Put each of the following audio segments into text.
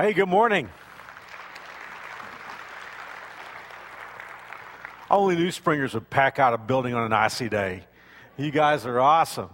Hey, good morning. Only New Springers would pack out a building on an icy day. You guys are awesome.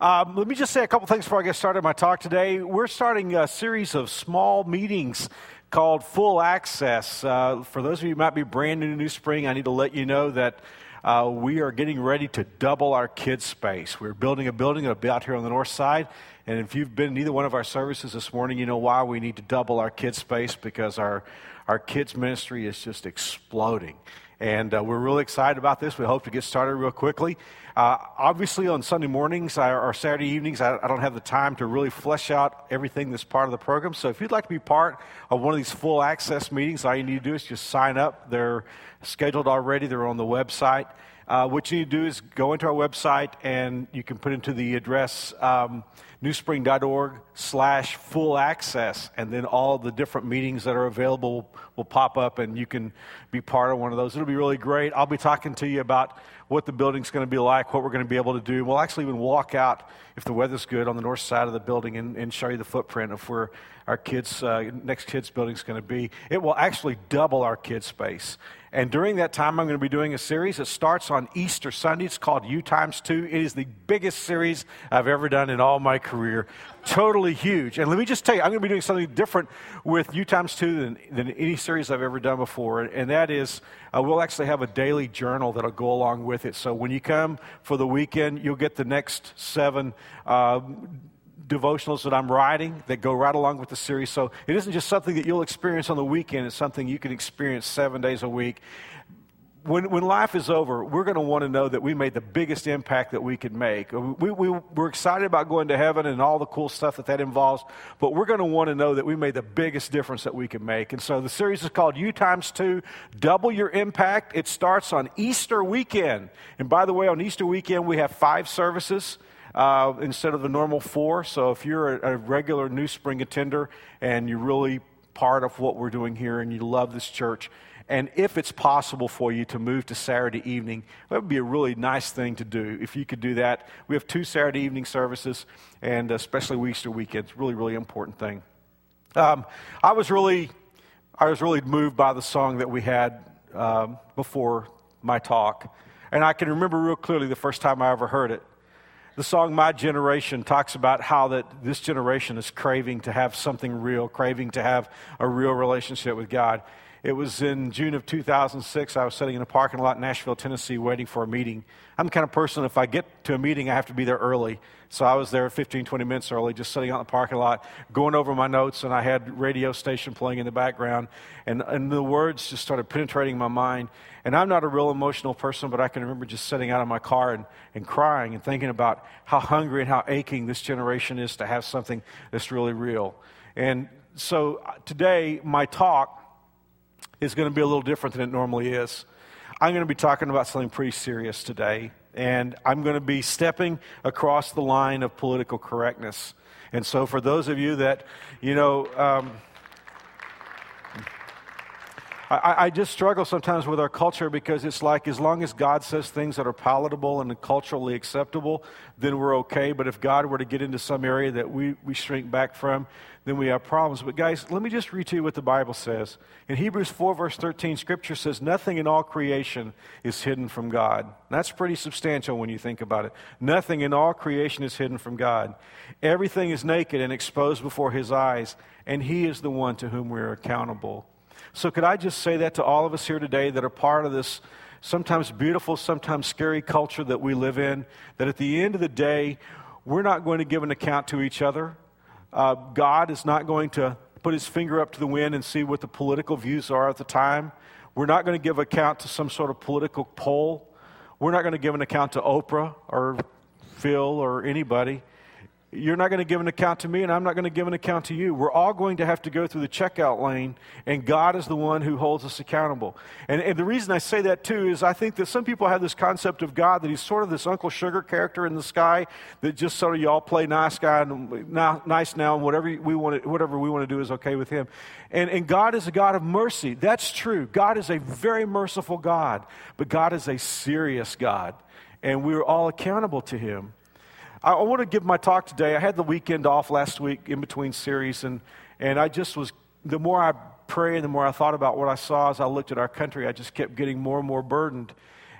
Um, let me just say a couple things before I get started my talk today. We're starting a series of small meetings called Full Access. Uh, for those of you who might be brand new to New Spring, I need to let you know that uh, we are getting ready to double our kids' space. We're building a building that'll be out here on the north side, and if you've been in either one of our services this morning, you know why we need to double our kids' space because our, our kids' ministry is just exploding. And uh, we're really excited about this. We hope to get started real quickly. Uh, obviously, on Sunday mornings or Saturday evenings, I, I, don't have the time to really flesh out everything that's part of the program. So, if you'd like to be part of one of these full access meetings, all you need to do is just sign up. They're scheduled already, they're on the website. Uh, what you need to do is go into our website and you can put into the address. Um, newspring.org slash full access and then all the different meetings that are available will pop up and you can be part of one of those. It'll be really great. I'll be talking to you about what the building's going to be like what we're going to be able to do. We'll actually even walk out if the weather's good on the north side of the building and, and show you the footprint of where our kids uh, next kids building is going to be it will actually double our kids space and during that time, I'm going to be doing a series. It starts on Easter Sunday. It's called U Times 2. It is the biggest series I've ever done in all my career. Totally huge. And let me just tell you, I'm going to be doing something different with U Times 2 than, than any series I've ever done before. And that is, uh, we'll actually have a daily journal that'll go along with it. So when you come for the weekend, you'll get the next seven. Uh, devotionals that I'm writing that go right along with the series. So it isn't just something that you'll experience on the weekend, it's something you can experience seven days a week. When, when life is over, we're going to want to know that we made the biggest impact that we could make. We, we, we're excited about going to heaven and all the cool stuff that that involves, but we're going to want to know that we made the biggest difference that we could make. And so the series is called U times two, Double Your Impact. It starts on Easter weekend. And by the way, on Easter weekend, we have five services uh, instead of the normal four. So if you're a, a regular New Spring attender and you're really part of what we're doing here and you love this church, and if it's possible for you to move to Saturday evening, that would be a really nice thing to do. If you could do that, we have two Saturday evening services, and especially Easter weekend. It's really, really important thing. Um, I was really, I was really moved by the song that we had um, before my talk, and I can remember real clearly the first time I ever heard it. The song My Generation talks about how that this generation is craving to have something real, craving to have a real relationship with God. It was in June of 2006. I was sitting in a parking lot in Nashville, Tennessee, waiting for a meeting. I'm the kind of person, if I get to a meeting, I have to be there early. So I was there 15, 20 minutes early, just sitting out in the parking lot, going over my notes, and I had radio station playing in the background. And, and the words just started penetrating my mind. And I'm not a real emotional person, but I can remember just sitting out in my car and, and crying and thinking about how hungry and how aching this generation is to have something that's really real. And so uh, today, my talk is going to be a little different than it normally is. I'm going to be talking about something pretty serious today, and I'm going to be stepping across the line of political correctness. And so, for those of you that, you know, um, I, I, just struggle sometimes with our culture because it's like as long as God says things that are palatable and culturally acceptable, then we're okay. But if God were to get into some area that we, we shrink back from, then we have problems. But guys, let me just read to you what the Bible says. In Hebrews 4, verse 13, Scripture says, Nothing in all creation is hidden from God. That's pretty substantial when you think about it. Nothing in all creation is hidden from God. Everything is naked and exposed before His eyes, and He is the one to whom we are accountable. So, could I just say that to all of us here today that are part of this sometimes beautiful, sometimes scary culture that we live in? That at the end of the day, we're not going to give an account to each other. Uh, God is not going to put his finger up to the wind and see what the political views are at the time. We're not going to give account to some sort of political poll. We're not going to give an account to Oprah or Phil or anybody. You're not going to give an account to me, and I'm not going to give an account to you. We're all going to have to go through the checkout lane, and God is the one who holds us accountable. And, and, the reason I say that, too, is I think that some people have this concept of God that he's sort of this Uncle Sugar character in the sky that just sort of y'all play nice guy and nice now, and whatever we, want to, whatever we want to do is okay with him. And, and God is a God of mercy. That's true. God is a very merciful God, but God is a serious God, and we're all accountable to him. I, I want to give my talk today. I had the weekend off last week in between series, and, and I just was the more I pray and the more I thought about what I saw as I looked at our country, I just kept getting more and more burdened.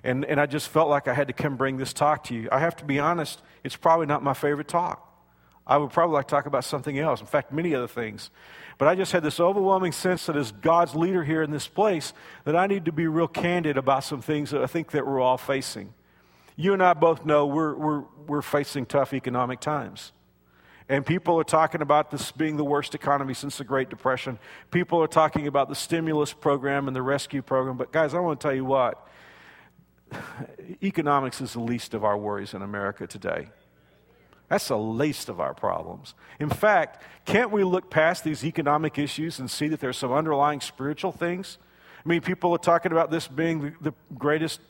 And, and I just felt like I had to come bring this talk to you. I have to be honest, it's probably not my favorite talk. I would probably like to talk about something else. In fact, many other things. But I just had this overwhelming sense that as God's leader here in this place, that I need to be real candid about some things that I think that we're all facing. You and I both know we're, we're, we're facing tough economic times. And people are talking about this being the worst economy since the Great Depression. People are talking about the stimulus program and the rescue program. But, guys, I want to tell you what economics is the least of our worries in America today. That's the least of our problems. In fact, can't we look past these economic issues and see that there's some underlying spiritual things? I mean, people are talking about this being the, greatest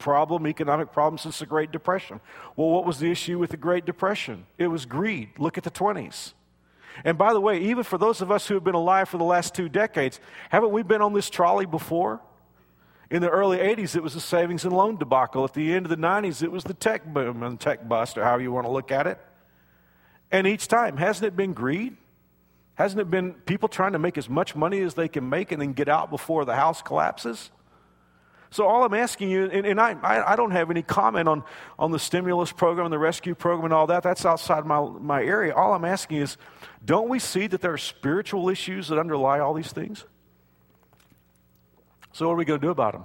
problem, economic problem since the Great Depression. Well, what was the issue with the Great Depression? It was greed. Look at the 20s. And by the way, even for those of us who have been alive for the last two decades, haven't we been on this trolley before? In the early 80s, it was the savings and loan debacle. At the end of the 90s, it was the tech boom and tech bust, or however you want to look at it. And each time, hasn't it been greed? Hasn't it been people trying to make as much money as they can make and then get out before the house collapses? So, all I'm asking you, and, and I, I, don't have any comment on, on the stimulus program and the rescue program and all that. That's outside my, my area. All I'm asking is don't we see that there are spiritual issues that underlie all these things? So, what are we going to do about them?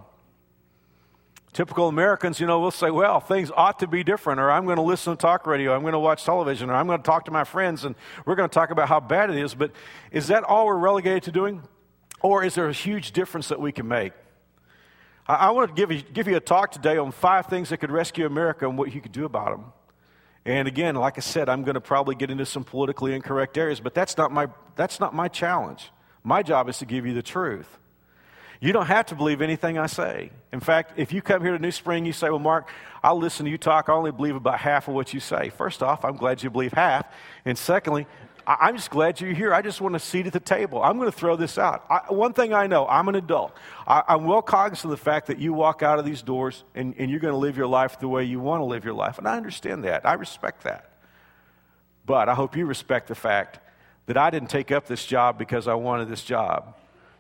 Typical Americans, you know, will say, well, things ought to be different, or I'm going to listen to talk radio, I'm going to watch television, or I'm going to talk to my friends, and we're going to talk about how bad it is. But is that all we're relegated to doing? Or is there a huge difference that we can make? I, I want to give you, give you a talk today on five things that could rescue America and what you could do about them. And again, like I said, I'm going to probably get into some politically incorrect areas, but that's not my, that's not my challenge. My job is to give you the truth. You don't have to believe anything I say. In fact, if you come here to New Spring, you say, Well, Mark, I'll listen to you talk. I only believe about half of what you say. First off, I'm glad you believe half. And secondly, I'm just glad you're here. I just want a seat at the table. I'm going to throw this out. I, one thing I know, I'm an adult. I, am well cognizant of the fact that you walk out of these doors and, and you're going to live your life the way you want to live your life. And I understand that. I respect that. But I hope you respect the fact that I didn't take up this job because I wanted this job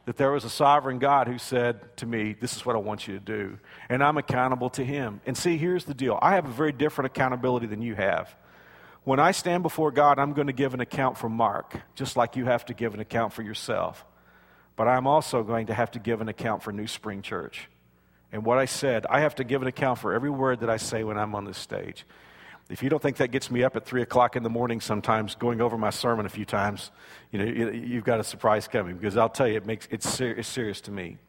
that there was a sovereign God who said to me, This is what I want you to do. And I'm accountable to Him. And see, here's the deal I have a very different accountability than you have. When I stand before God, I'm going to give an account for Mark, just like you have to give an account for yourself. But I'm also going to have to give an account for New Spring Church. And what I said, I have to give an account for every word that I say when I'm on this stage. If you don't think that gets me up at 3 o'clock in the morning sometimes, going over my sermon a few times, you know, you've got a surprise coming because I'll tell you, it makes, it's, ser- it's serious to me.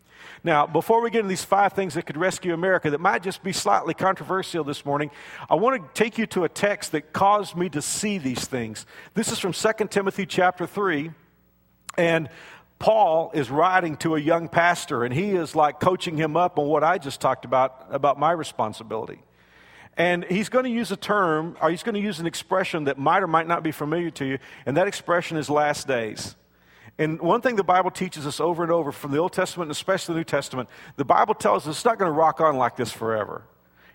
Now, before we get into these five things that could rescue America that might just be slightly controversial this morning, I want to take you to a text that caused me to see these things. This is from 2 Timothy chapter 3, and Paul is writing to a young pastor, and he is like coaching him up on what I just talked about, about my responsibility. And he's going to use a term, or he's going to use an expression that might or might not be familiar to you, and that expression is last days. And one thing the Bible teaches us over and over from the Old Testament and especially the New Testament, the Bible tells us it's not going to rock on like this forever.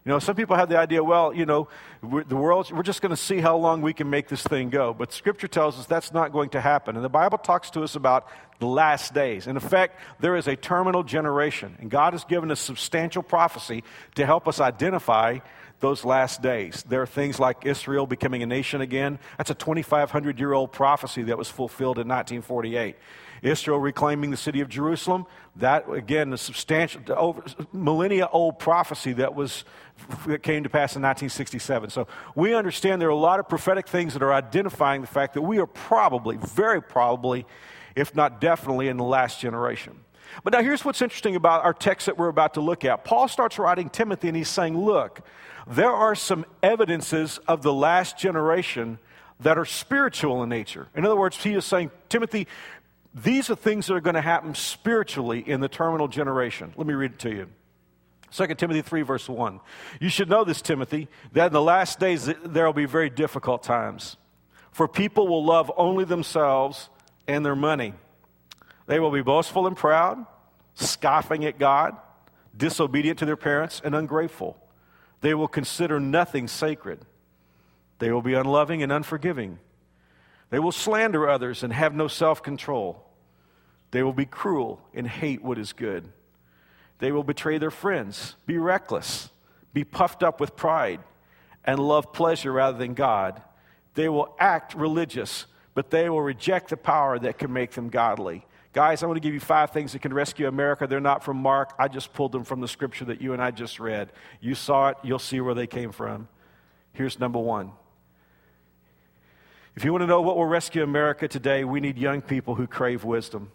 You know, some people have the idea, well, you know, the world, we're just going to see how long we can make this thing go. But Scripture tells us that's not going to happen. And the Bible talks to us about the last days. In effect, there is a terminal generation. And God has given us substantial prophecy to help us identify those last days. There are things like Israel becoming a nation again. That's a 2,500 year old prophecy that was fulfilled in 1948. Israel reclaiming the city of Jerusalem. That, again, the substantial, over, millennia old prophecy that, was, that came to pass in 1967. So we understand there are a lot of prophetic things that are identifying the fact that we are probably, very probably, if not definitely, in the last generation. But now here's what's interesting about our text that we're about to look at. Paul starts writing Timothy and he's saying, Look, there are some evidences of the last generation that are spiritual in nature. In other words, he is saying, Timothy, these are things that are going to happen spiritually in the terminal generation. Let me read it to you. 2 Timothy 3, verse 1. You should know this, Timothy, that in the last days there will be very difficult times. For people will love only themselves and their money. They will be boastful and proud, scoffing at God, disobedient to their parents, and ungrateful. They will consider nothing sacred. They will be unloving and unforgiving. They will slander others and have no self control. They will be cruel and hate what is good. They will betray their friends, be reckless, be puffed up with pride, and love pleasure rather than God. They will act religious, but they will reject the power that can make them godly. Guys, I want to give you five things that can rescue America. They're not from Mark. I just pulled them from the scripture that you and I just read. You saw it, you'll see where they came from. Here's number one. If you want to know what will rescue America today, we need young people who crave wisdom.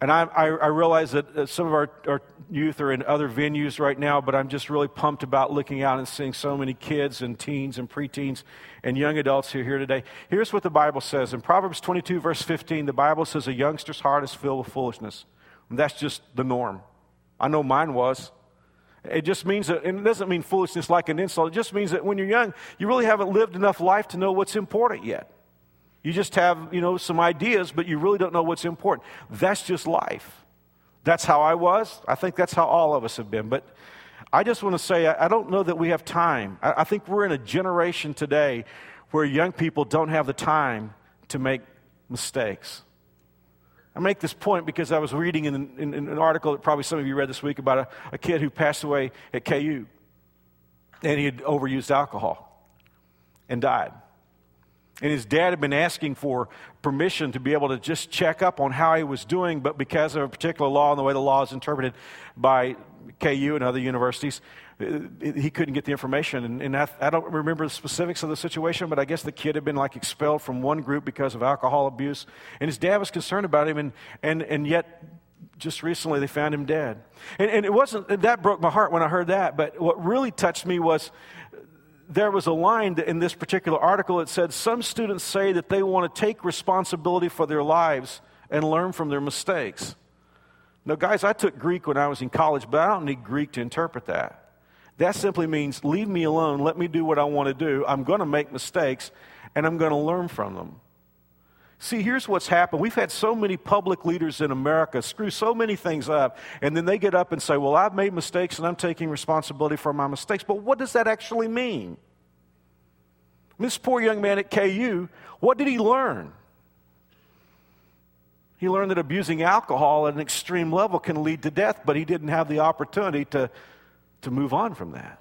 And I, I, I realize that uh, some of our, our youth are in other venues right now, but I'm just really pumped about looking out and seeing so many kids and teens and preteens and young adults who are here today. Here's what the Bible says. In Proverbs 22, verse 15, the Bible says, A youngster's heart is filled with foolishness. And that's just the norm. I know mine was. It just means that, and it doesn't mean foolishness like an insult. It just means that when you're young, you really haven't lived enough life to know what's important yet. You just have, you know, some ideas, but you really don't know what's important. That's just life. That's how I was. I think that's how all of us have been. But I just want to say, I don't know that we have time. I think we're in a generation today where young people don't have the time to make mistakes. I make this point because I was reading in, in, in, an article that probably some of you read this week about a, a kid who passed away at KU and he had overused alcohol and died. And his dad had been asking for permission to be able to just check up on how he was doing, but because of a particular law and the way the law is interpreted by KU and other universities, uh, he couldn't get the information. And, and I, I, don't remember the specifics of the situation, but I guess the kid had been like expelled from one group because of alcohol abuse. And his dad was concerned about him, and, and, and yet just recently they found him dead. And, and it wasn't, that broke my heart when I heard that, but what really touched me was there was a line in this particular article that said some students say that they want to take responsibility for their lives and learn from their mistakes. Now, guys, I took Greek when I was in college, but I don't need Greek to interpret that. That simply means leave me alone, let me do what I want to do. I'm going to make mistakes, and I'm going to learn from them. See, here's what's happened. We've had so many public leaders in America screw so many things up, and then they get up and say, Well, I've made mistakes and I'm taking responsibility for my mistakes. But what does that actually mean? This poor young man at KU, what did he learn? He learned that abusing alcohol at an extreme level can lead to death, but he didn't have the opportunity to, to move on from that.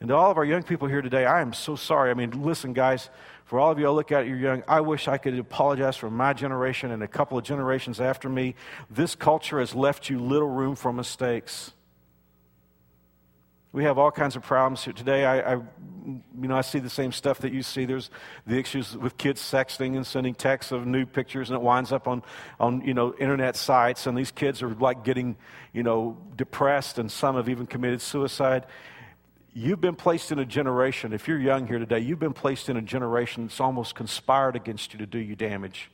And to all of our young people here today, I am so sorry. I mean, listen, guys, for all of you I look at, you're young. I wish I could apologize for my generation and a couple of generations after me. This culture has left you little room for mistakes. We have all kinds of problems here today. I, I, you know, I see the same stuff that you see. There's the issues with kids sexting and sending texts of nude pictures, and it winds up on, on you know, internet sites. And these kids are like getting, you know, depressed, and some have even committed suicide. You've been placed in a generation, if you're young here today, you've been placed in a generation that's almost conspired against you to do you damage.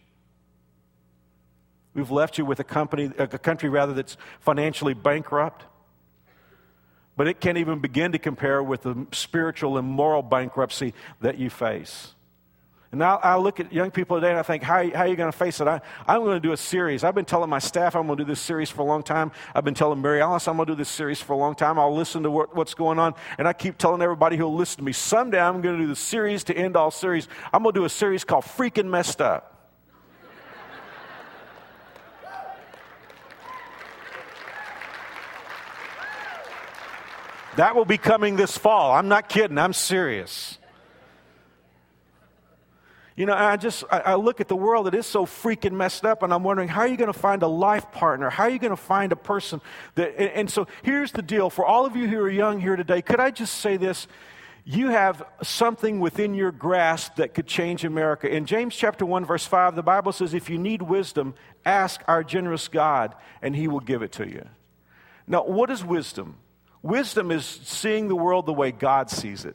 We've left you with a company, a country rather that's financially bankrupt, but it can't even begin to compare with the spiritual and moral bankruptcy that you face. And now I look at young people today and I think, how, how are you going to face it? I, I'm going to do a series. I've been telling my staff I'm going to do this series for a long time. I've been telling Mary Alice I'm going to do this series for a long time. I'll listen to what, what's going on. And I keep telling everybody who'll listen to me, someday I'm going to do the series to end all series. I'm going to do a series called Freaking Messed Up. That will be coming this fall. I'm not kidding. I'm serious. You know, I just I, I look at the world it is so freaking messed up, and I'm wondering how are you going to find a life partner? How are you going to find a person that? And, and so here's the deal for all of you who are young here today. Could I just say this? You have something within your grasp that could change America. In James chapter 1 verse 5, the Bible says if you need wisdom, ask our generous God and he will give it to you. Now, what is wisdom? Wisdom is seeing the world the way God sees it.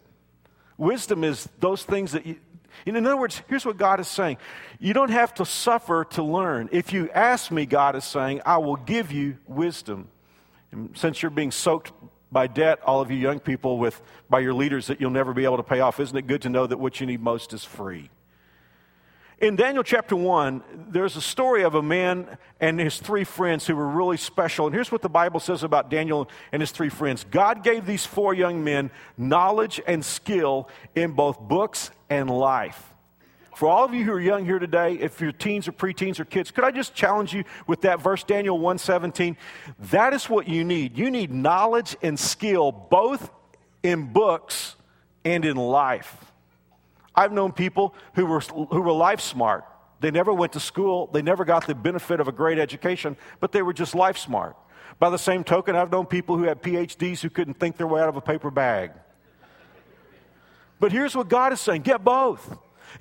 Wisdom is those things that you, in other words, here's what God is saying You don't have to suffer to learn. If you ask me, God is saying, I will give you wisdom. And since you're being soaked by debt, all of you young people, with, by your leaders that you'll never be able to pay off, isn't it good to know that what you need most is free? In Daniel chapter 1, there's a story of a man and his three friends who were really special. And here's what the Bible says about Daniel and his three friends God gave these four young men knowledge and skill in both books and life. For all of you who are young here today, if you're teens or preteens or kids, could I just challenge you with that verse, Daniel 1:17? That is what you need. You need knowledge and skill both in books and in life. I've known people who were, who were life smart. They never went to school, they never got the benefit of a great education, but they were just life smart. By the same token, I've known people who had PhDs who couldn't think their way out of a paper bag. But here's what God is saying get both.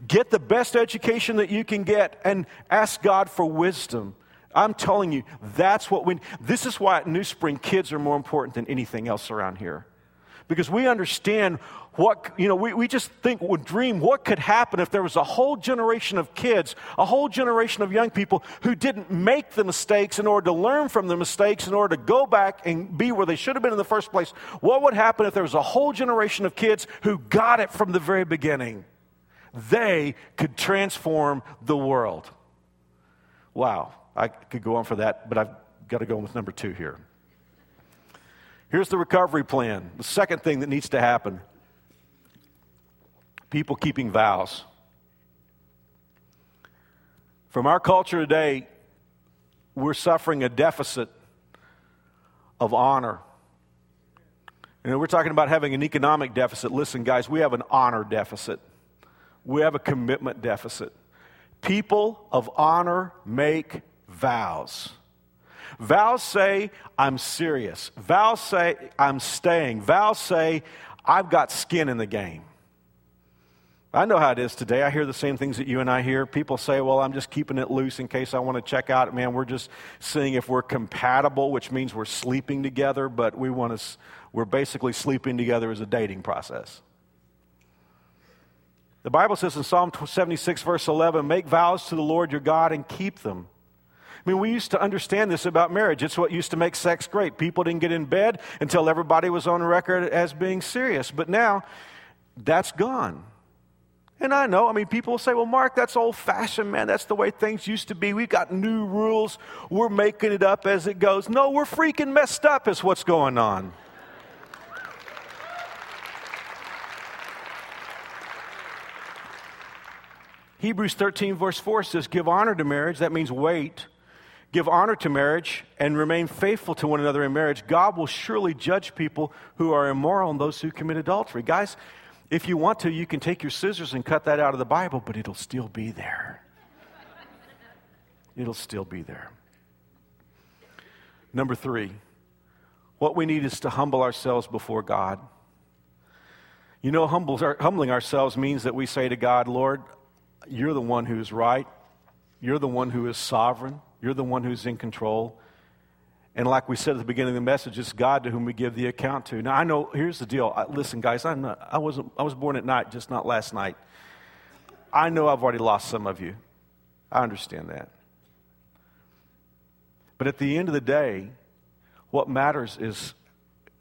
Get the best education that you can get and ask God for wisdom. I'm telling you, that's what we, this is why at New Spring kids are more important than anything else around here because we understand what, you know, we, we just think, would dream what could happen if there was a whole generation of kids, a whole generation of young people who didn't make the mistakes in order to learn from the mistakes, in order to go back and be where they should have been in the first place. What would happen if there was a whole generation of kids who got it from the very beginning? They could transform the world. Wow, I could go on for that, but I've got to go with number two here. Here's the recovery plan. The second thing that needs to happen people keeping vows. From our culture today, we're suffering a deficit of honor. And we're talking about having an economic deficit. Listen, guys, we have an honor deficit, we have a commitment deficit. People of honor make vows. Vows say, I'm serious. Vows say, I'm staying. Vows say, I've got skin in the game. I know how it is today. I hear the same things that you and I hear. People say, well, I'm just keeping it loose in case I want to check out. Man, we're just seeing if we're compatible, which means we're sleeping together, but we want to, we're basically sleeping together as a dating process. The Bible says in Psalm 76, verse 11, make vows to the Lord your God and keep them. I mean, we used to understand this about marriage. It's what used to make sex great. People didn't get in bed until everybody was on record as being serious. But now, that's gone. And I know, I mean, people will say, well, Mark, that's old fashioned, man. That's the way things used to be. We've got new rules. We're making it up as it goes. No, we're freaking messed up, is what's going on. Hebrews 13, verse 4 says, Give honor to marriage. That means wait give honor to marriage, and remain faithful to one another in marriage, God will surely judge people who are immoral and those who commit adultery. Guys, if you want to, you can take your scissors and cut that out of the Bible, but it'll still be there. It'll still be there. Number three, what we need is to humble ourselves before God. You know, humbling ourselves means that we say to God, Lord, you're the one who's right. You're the one who is sovereign. You're the one who's in control. And like we said at the beginning of the message, it's God to whom we give the account to. Now, I know, here's the deal. I, listen, guys, I'm not, I, wasn't, I was born at night, just not last night. I know I've already lost some of you. I understand that. But at the end of the day, what matters is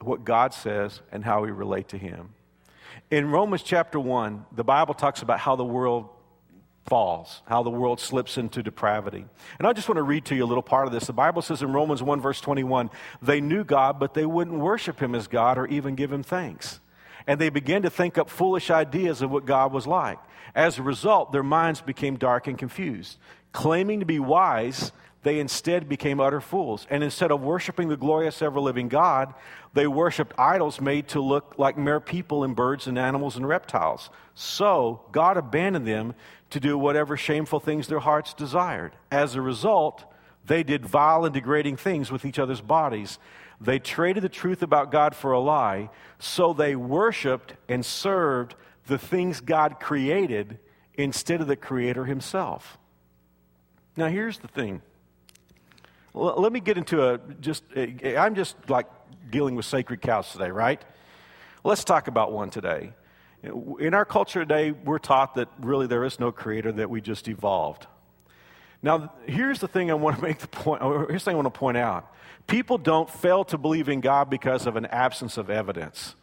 what God says and how we relate to Him. In Romans chapter 1, the Bible talks about how the world falls, how the world slips into depravity. And I just want to read to you a little part of this. The Bible says in Romans 1, verse 21, they knew God, but they wouldn't worship him as God or even give him thanks. And they began to think up foolish ideas of what God was like. As a result, their minds became dark and confused. Claiming to be wise, they instead became utter fools. And instead of worshiping the glorious, ever living God, they worshiped idols made to look like mere people and birds and animals and reptiles. So God abandoned them to do whatever shameful things their hearts desired. As a result, they did vile and degrading things with each other's bodies. They traded the truth about God for a lie, so they worshiped and served the things God created instead of the Creator Himself. Now, here's the thing. Let me get into a just, I'm just like dealing with sacred cows today, right? Let's talk about one today. In our culture today, we're taught that really there is no creator, that we just evolved. Now, here's the thing I want to make the point, here's the thing I want to point out. People don't fail to believe in God because of an absence of evidence.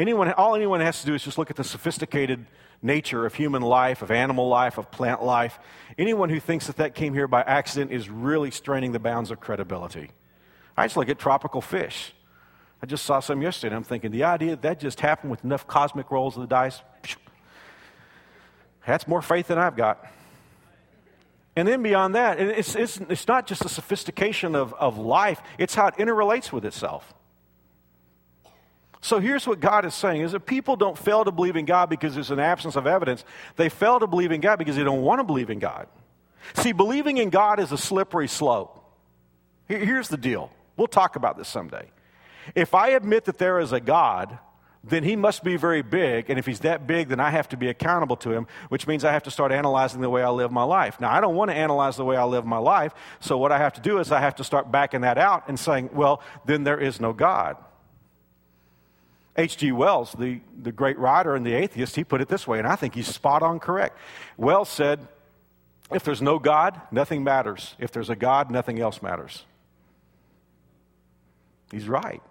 Anyone, all anyone has to do is just look at the sophisticated nature of human life, of animal life, of plant life. Anyone who thinks that that came here by accident is really straining the bounds of credibility. I just look at tropical fish. I just saw some yesterday, and I'm thinking the idea that, that just happened with enough cosmic rolls of the dice. That's more faith than I've got. And then beyond that, it's, it's, it's not just the sophistication of, of life, it's how it interrelates with itself. So here's what God is saying is that people don't fail to believe in God because there's an absence of evidence. They fail to believe in God because they don't want to believe in God. See, believing in God is a slippery slope. Here's the deal. We'll talk about this someday. If I admit that there is a God, then he must be very big. And if he's that big, then I have to be accountable to him, which means I have to start analyzing the way I live my life. Now, I don't want to analyze the way I live my life. So, what I have to do is I have to start backing that out and saying, well, then there is no God. H.G. Wells, the, the great writer and the atheist, he put it this way, and I think he's spot on correct. Wells said, if there's no God, nothing matters. If there's a God, nothing else matters. He's right.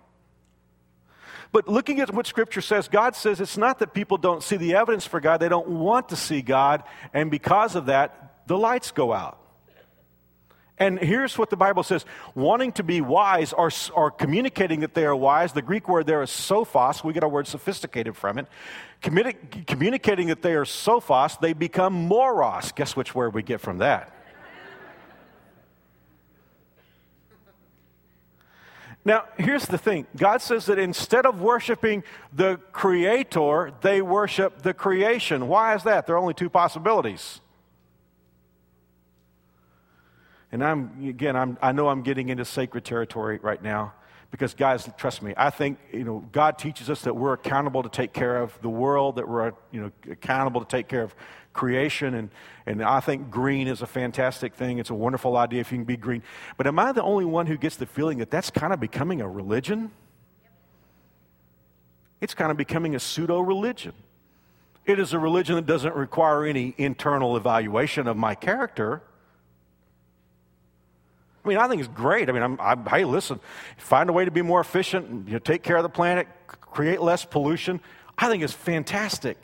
But looking at what Scripture says, God says it's not that people don't see the evidence for God, they don't want to see God, and because of that, the lights go out. And here's what the Bible says wanting to be wise or, or communicating that they are wise, the Greek word there is sophos, we get our word sophisticated from it. Communi- communicating that they are sophos, they become moros. Guess which word we get from that? Now, here's the thing God says that instead of worshiping the Creator, they worship the creation. Why is that? There are only two possibilities. And I'm, again, I'm, I know I'm getting into sacred territory right now because, guys, trust me, I think, you know, God teaches us that we're accountable to take care of the world, that we're, you know, accountable to take care of creation. And, and I think green is a fantastic thing. It's a wonderful idea if you can be green. But am I the only one who gets the feeling that that's kind of becoming a religion? It's kind of becoming a pseudo religion. It is a religion that doesn't require any internal evaluation of my character. I mean, I think it's great. I mean, I'm, I'm, hey, listen, find a way to be more efficient, you know, take care of the planet, create less pollution. I think it's fantastic.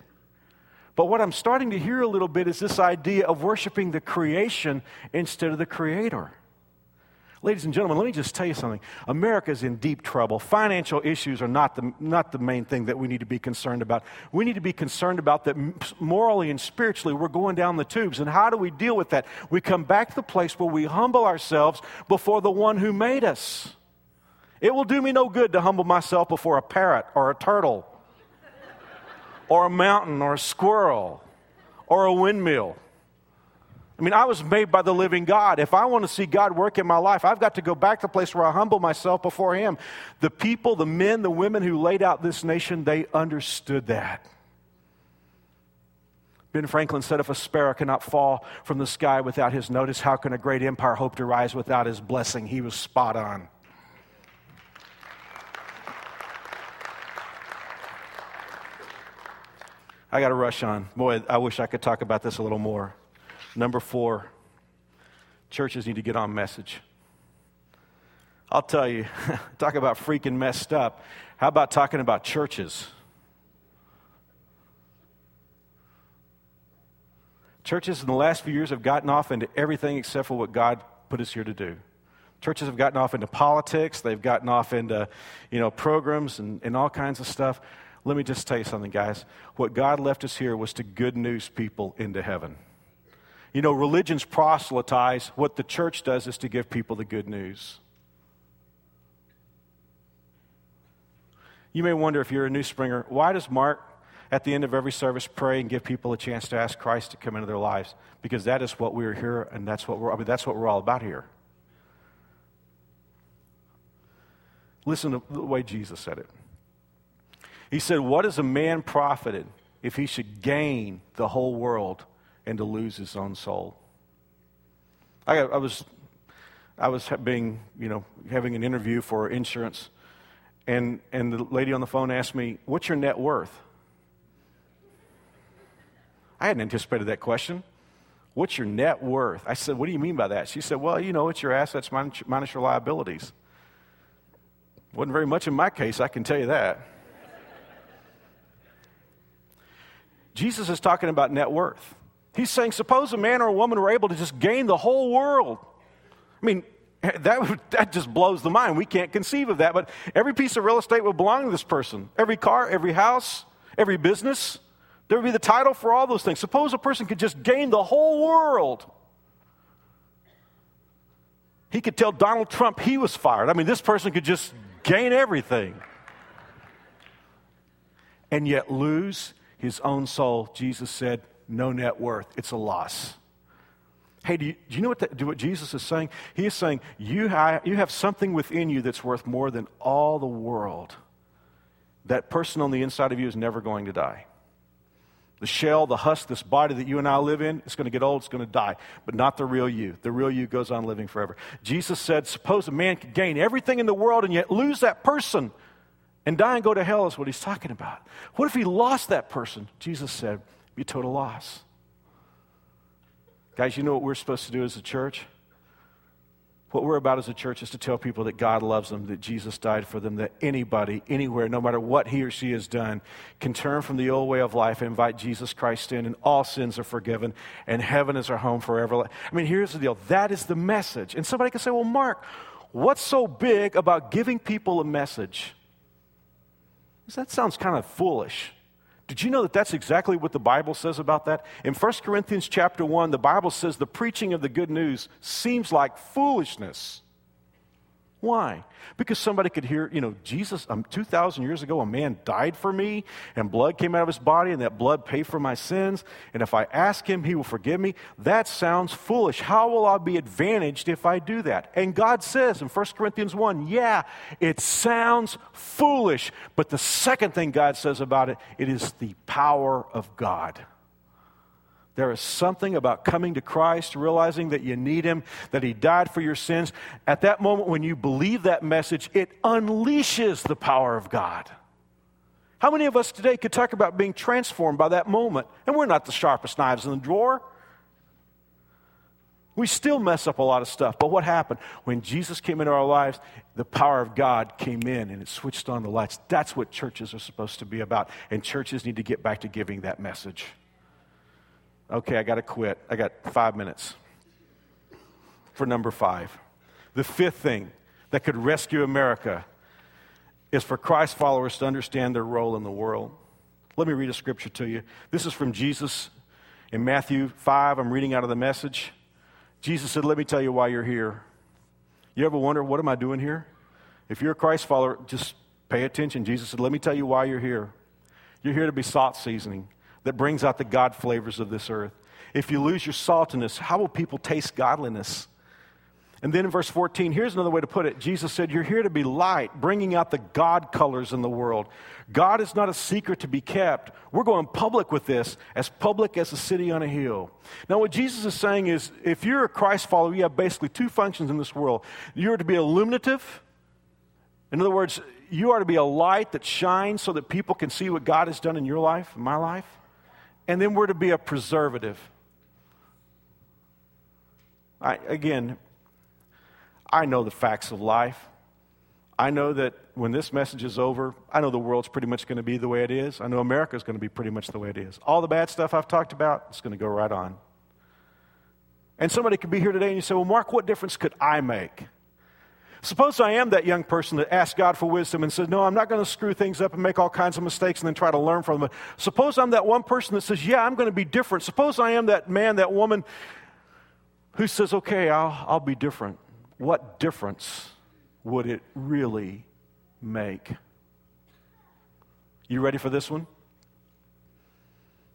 But what I'm starting to hear a little bit is this idea of worshiping the creation instead of the creator. Ladies and gentlemen, let me just tell you something. America is in deep trouble. Financial issues are not the, not the main thing that we need to be concerned about. We need to be concerned about that morally and spiritually we're going down the tubes. And how do we deal with that? We come back to the place where we humble ourselves before the one who made us. It will do me no good to humble myself before a parrot or a turtle or a mountain or a squirrel or a windmill. I mean, I was made by the living God. If I want to see God work in my life, I've got to go back to the place where I humble myself before Him. The people, the men, the women who laid out this nation, they understood that. Ben Franklin said, If a sparrow cannot fall from the sky without his notice, how can a great empire hope to rise without his blessing? He was spot on. I got to rush on. Boy, I wish I could talk about this a little more. Number four, churches need to get on message. I'll tell you, talk about freaking messed up. How about talking about churches? Churches in the last few years have gotten off into everything except for what God put us here to do. Churches have gotten off into politics, they've gotten off into, you know, programs and, and all kinds of stuff. Let me just tell you something, guys. What God left us here was to good news people into heaven. You know, religions proselytize. What the church does is to give people the good news. You may wonder if you're a new springer, why does Mark at the end of every service pray and give people a chance to ask Christ to come into their lives? Because that is what we're here and that's what we're I mean, that's what we're all about here. Listen to the way Jesus said it. He said, What is a man profited if he should gain the whole world and to lose his own soul. I, I was, I was being, you know, having an interview for insurance, and, and the lady on the phone asked me, What's your net worth? I hadn't anticipated that question. What's your net worth? I said, What do you mean by that? She said, Well, you know, it's your assets minus your liabilities. Wasn't very much in my case, I can tell you that. Jesus is talking about net worth. He's saying, suppose a man or a woman were able to just gain the whole world. I mean, that, that just blows the mind. We can't conceive of that. But every piece of real estate would belong to this person every car, every house, every business, There would be the title for all those things. Suppose a person could just gain the whole world. He could tell Donald Trump he was fired. I mean, this person could just gain everything and yet lose his own soul. Jesus said, No net worth, it's a loss. Hey, do you, do you know what, do what Jesus is saying? He is saying, you you have something within you that's worth more than all the world. That person on the inside of you is never going to die. The shell, the husk, this body that you and I live in, it's going to get old, it's going to die, but not the real you. The real you goes on living forever. Jesus said, Suppose a man could gain everything in the world and yet lose that person and die and go to hell, is what he's talking about. What if he lost that person? Jesus said, Be a total loss. Guys, you know what we're supposed to do as a church? What we're about as a church is to tell people that God loves them, that Jesus died for them, that anybody, anywhere, no matter what he or she has done, can turn from the old way of life and invite Jesus Christ in, and all sins are forgiven, and heaven is our home forever. I mean, here's the deal that is the message. And somebody can say, well, Mark, what's so big about giving people a message? That sounds kind of foolish. Did you know that that's exactly what the Bible says about that? In 1 Corinthians chapter 1, the Bible says the preaching of the good news seems like foolishness. Why? Because somebody could hear, you know, Jesus, um, 2,000 years ago, a man died for me, and blood came out of his body, and that blood paid for my sins. And if I ask him, he will forgive me. That sounds foolish. How will I be advantaged if I do that? And God says in 1 Corinthians 1, yeah, it sounds foolish. But the second thing God says about it, it is the power of God. There is something about coming to Christ, realizing that you need Him, that He died for your sins. At that moment, when you believe that message, it unleashes the power of God. How many of us today could talk about being transformed by that moment? And we're not the sharpest knives in the drawer. We still mess up a lot of stuff. But what happened? When Jesus came into our lives, the power of God came in and it switched on the lights. That's what churches are supposed to be about. And churches need to get back to giving that message. Okay, I got to quit. I got five minutes for number five. The fifth thing that could rescue America is for Christ followers to understand their role in the world. Let me read a scripture to you. This is from Jesus in Matthew 5. I'm reading out of the message. Jesus said, Let me tell you why you're here. You ever wonder, what am I doing here? If you're a Christ follower, just pay attention. Jesus said, Let me tell you why you're here. You're here to be salt seasoning that brings out the God flavors of this earth. If you lose your saltiness, how will people taste godliness? And then in verse 14, here's another way to put it. Jesus said, You're here to be light, bringing out the God colors in the world. God is not a secret to be kept. We're going public with this, as public as a city on a hill. Now, what Jesus is saying is if you're a Christ follower, you have basically two functions in this world. You're to be illuminative. In other words, you are to be a light that shines so that people can see what God has done in your life, in my life and then we're to be a preservative. I, again, I know the facts of life. I know that when this message is over, I know the world's pretty much going to be the way it is. I know America's going to be pretty much the way it is. All the bad stuff I've talked about, it's going to go right on. And somebody could be here today and you say, Well, Mark, what difference could I make? Suppose I am that young person that asks God for wisdom and says, No, I'm not going to screw things up and make all kinds of mistakes and then try to learn from them. Suppose I'm that one person that says, Yeah, I'm going to be different. Suppose I am that man, that woman who says, Okay, I'll, I'll be different. What difference would it really make? You ready for this one?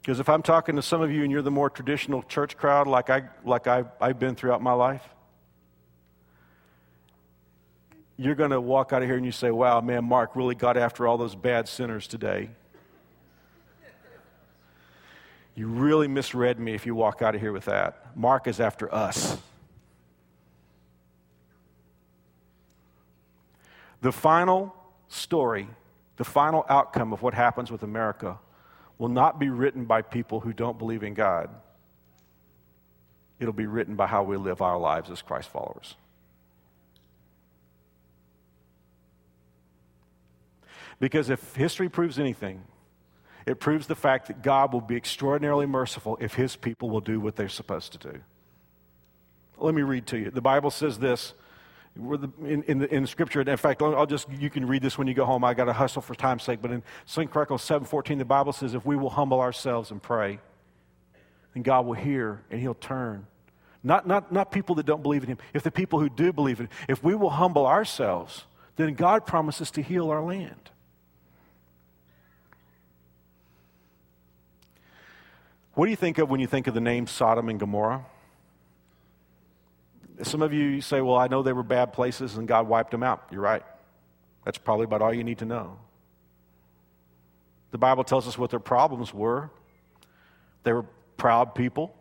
Because if I'm talking to some of you and you're the more traditional church crowd like, I, like I, I've been throughout my life, you're going to walk out of here and you say, wow, man, Mark really got after all those bad sinners today. You really misread me if you walk out of here with that. Mark is after us. The final story, the final outcome of what happens with America will not be written by people who don't believe in God. It'll be written by how we live our lives as Christ followers. Because if history proves anything, it proves the fact that God will be extraordinarily merciful if his people will do what they're supposed to do. Let me read to you. The Bible says this in, in, in Scripture, in fact, I'll just you can read this when you go home. I got to hustle for time's sake, but in St. Chronicles seven fourteen, the Bible says, "If we will humble ourselves and pray, then God will hear and He'll turn." Not, not, not people that don't believe in Him. If the people who do believe in Him, if we will humble ourselves, then God promises to heal our land. What do you think of when you think of the name Sodom and Gomorrah? Some of you say, well, I know they were bad places and God wiped them out. You're right. That's probably about all you need to know. The Bible tells us what their problems were. They were proud people.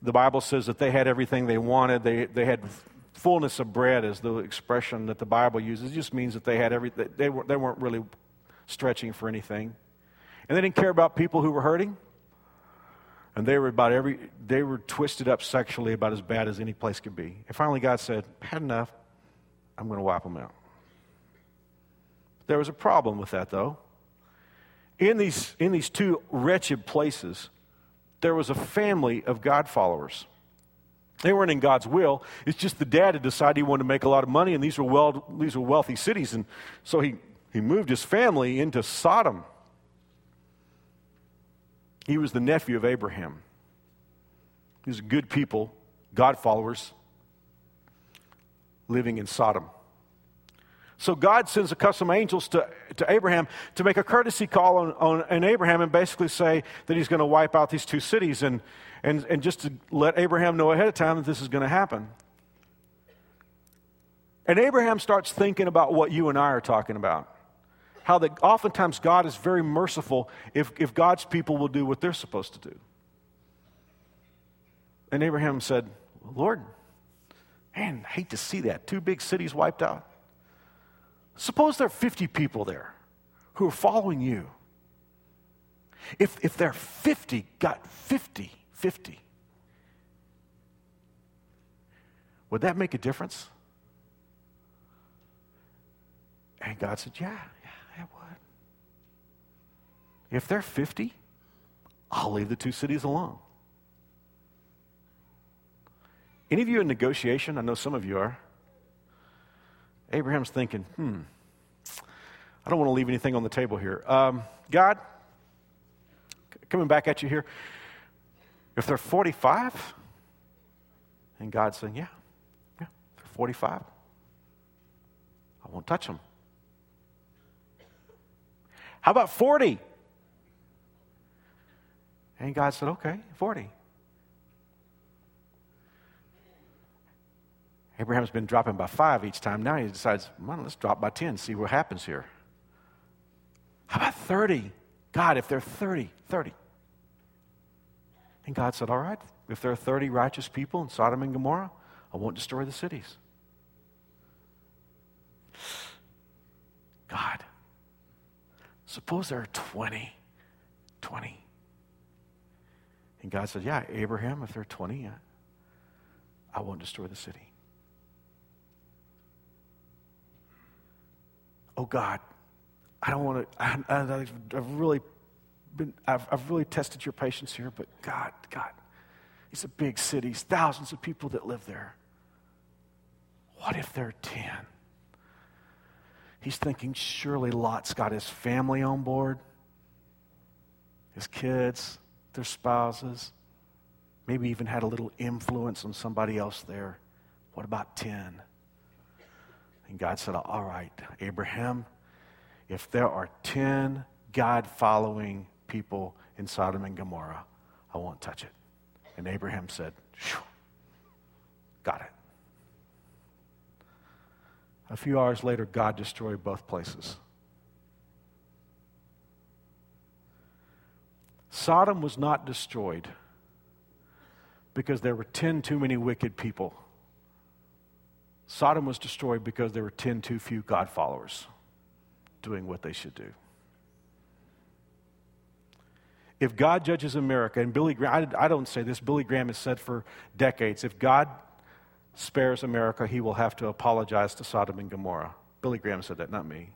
The Bible says that they had everything they wanted. They, they had fullness of bread, is the expression that the Bible uses. It just means that they had everything. They, they weren't really stretching for anything. And they didn't care about people who were hurting. And they were about every, they were twisted up sexually about as bad as any place could be. And finally, God said, had enough. I'm going to wipe them out. There was a problem with that, though. In these, in these two wretched places, there was a family of God followers. They weren't in God's will. It's just the dad had decided he wanted to make a lot of money, and these were, well, these were wealthy cities. And so he, he moved his family into Sodom. He was the nephew of Abraham. He was good people, God followers, living in Sodom. So God sends a custom angels to, to Abraham to make a courtesy call on, on, on Abraham and basically say that he's going to wipe out these two cities and, and, and just to let Abraham know ahead of time that this is going to happen. And Abraham starts thinking about what you and I are talking about how that oftentimes God is very merciful if, if God's people will do what they're supposed to do. And Abraham said, Lord, man, I hate to see that. Two big cities wiped out. Suppose there are 50 people there who are following you. If, if there are 50, got 50, 50, would that make a difference? And God said, Yeah, if they're 50, I'll leave the two cities alone. Any of you in negotiation? I know some of you are. Abraham's thinking, hmm, I don't want to leave anything on the table here. Um, God, coming back at you here, if they're 45, and God's saying, yeah, yeah, they're 45, I won't touch them. How about 40? And God said, okay, 40. Abraham's been dropping by five each time. Now he decides, well, let's drop by 10, see what happens here. How about 30? God, if they're 30, 30. And God said, all right, if there are 30 righteous people in Sodom and Gomorrah, I won't destroy the cities. God, suppose there are 20, 20. And God said, Yeah, Abraham, if they're 20, uh, I won't destroy the city. Oh God, I don't want to, I, have really been, I've, I've really tested your patience here, but God, God, it's a big city, thousands of people that live there. What if there are 10? He's thinking, surely Lot's got his family on board, his kids, their spouses, maybe even had a little influence on somebody else there. What about 10? And God said, All right, Abraham, if there are 10 God following people in Sodom and Gomorrah, I won't touch it. And Abraham said, Got it. A few hours later, God destroyed both places. Sodom was not destroyed because there were 10 too many wicked people. Sodom was destroyed because there were 10 too few God followers doing what they should do. If God judges America, and Billy Graham, I, don't say this, Billy Graham has said for decades, if God spares America, he will have to apologize to Sodom and Gomorrah. Billy Graham said that, not me.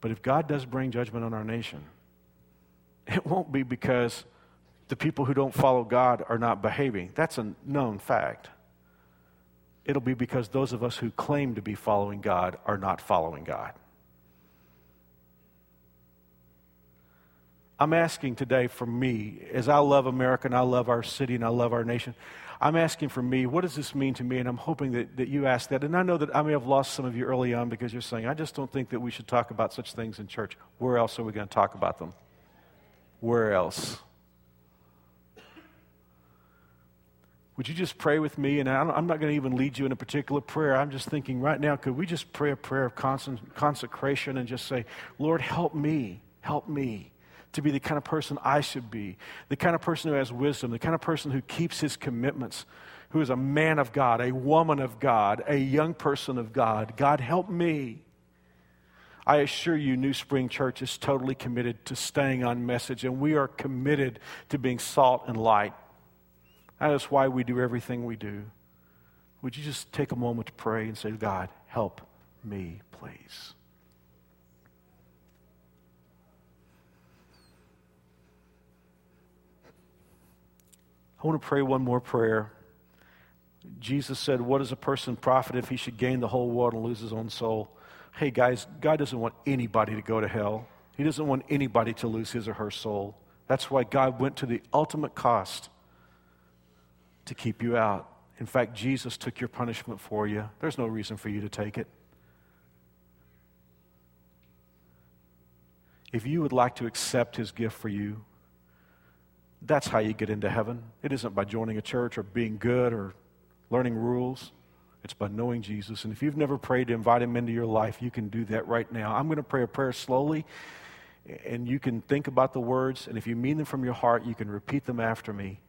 But if God does bring judgment on our nation, it won't be because the people who don't follow God are not behaving. That's a known fact. It'll be because those of us who claim to be following God are not following God. I'm asking today for me, as I love America and I love our city and I love our nation, I'm asking for me, what does this mean to me? And I'm hoping that, that you ask that. And I know that I may have lost some of you early on because you're saying, I just don't think that we should talk about such things in church. Where else are we going to talk about them? Where else? Would you just pray with me? And I'm not going to even lead you in a particular prayer. I'm just thinking right now, could we just pray a prayer of consecration and just say, Lord, help me, help me to be the kind of person I should be, the kind of person who has wisdom, the kind of person who keeps his commitments, who is a man of God, a woman of God, a young person of God. God, help me. I assure you, New Spring Church is totally committed to staying on message, and we are committed to being salt and light. That is why we do everything we do. Would you just take a moment to pray and say, God, help me, please? I want to pray one more prayer. Jesus said, What does a person profit if he should gain the whole world and lose his own soul? Hey, guys, God doesn't want anybody to go to hell. He doesn't want anybody to lose his or her soul. That's why God went to the ultimate cost to keep you out. In fact, Jesus took your punishment for you. There's no reason for you to take it. If you would like to accept his gift for you, that's how you get into heaven. It isn't by joining a church or being good or learning rules. It's by knowing Jesus. And if you've never prayed to invite him into your life, you can do that right now. I'm going to pray a prayer slowly, and you can think about the words. And if you mean them from your heart, you can repeat them after me,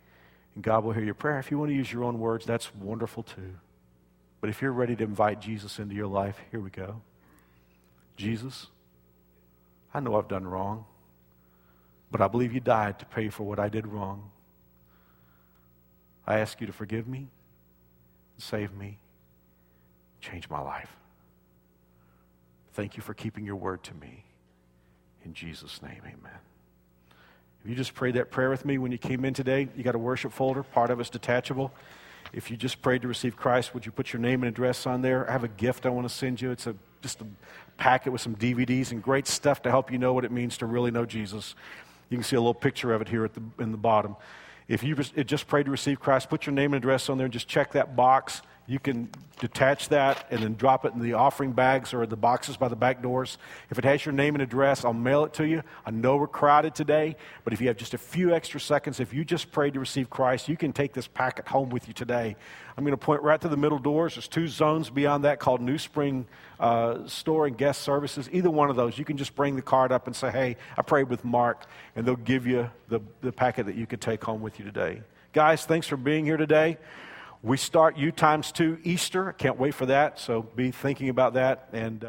and God will hear your prayer. If you want to use your own words, that's wonderful too. But if you're ready to invite Jesus into your life, here we go. Jesus, I know I've done wrong. But I believe you died to pay for what I did wrong. I ask you to forgive me, save me, change my life. Thank you for keeping your word to me. In Jesus' name, amen. If you just prayed that prayer with me when you came in today, you got a worship folder. Part of it's detachable. If you just prayed to receive Christ, would you put your name and address on there? I have a gift I want to send you. It's a, just a packet with some DVDs and great stuff to help you know what it means to really know Jesus. You can see a little picture of it here at the, in the bottom. If you just prayed to receive Christ, put your name and address on there and just check that box. You can detach that and then drop it in the offering bags or the boxes by the back doors. If it has your name and address, I'll mail it to you. I know we're crowded today, but if you have just a few extra seconds, if you just prayed to receive Christ, you can take this packet home with you today. I'm going to point right to the middle doors. There's two zones beyond that called New Spring uh, Store and Guest Services. Either one of those, you can just bring the card up and say, Hey, I prayed with Mark, and they'll give you the, the packet that you could take home with you today. Guys, thanks for being here today. We start U times two Easter. Can't wait for that. So be thinking about that. And. Uh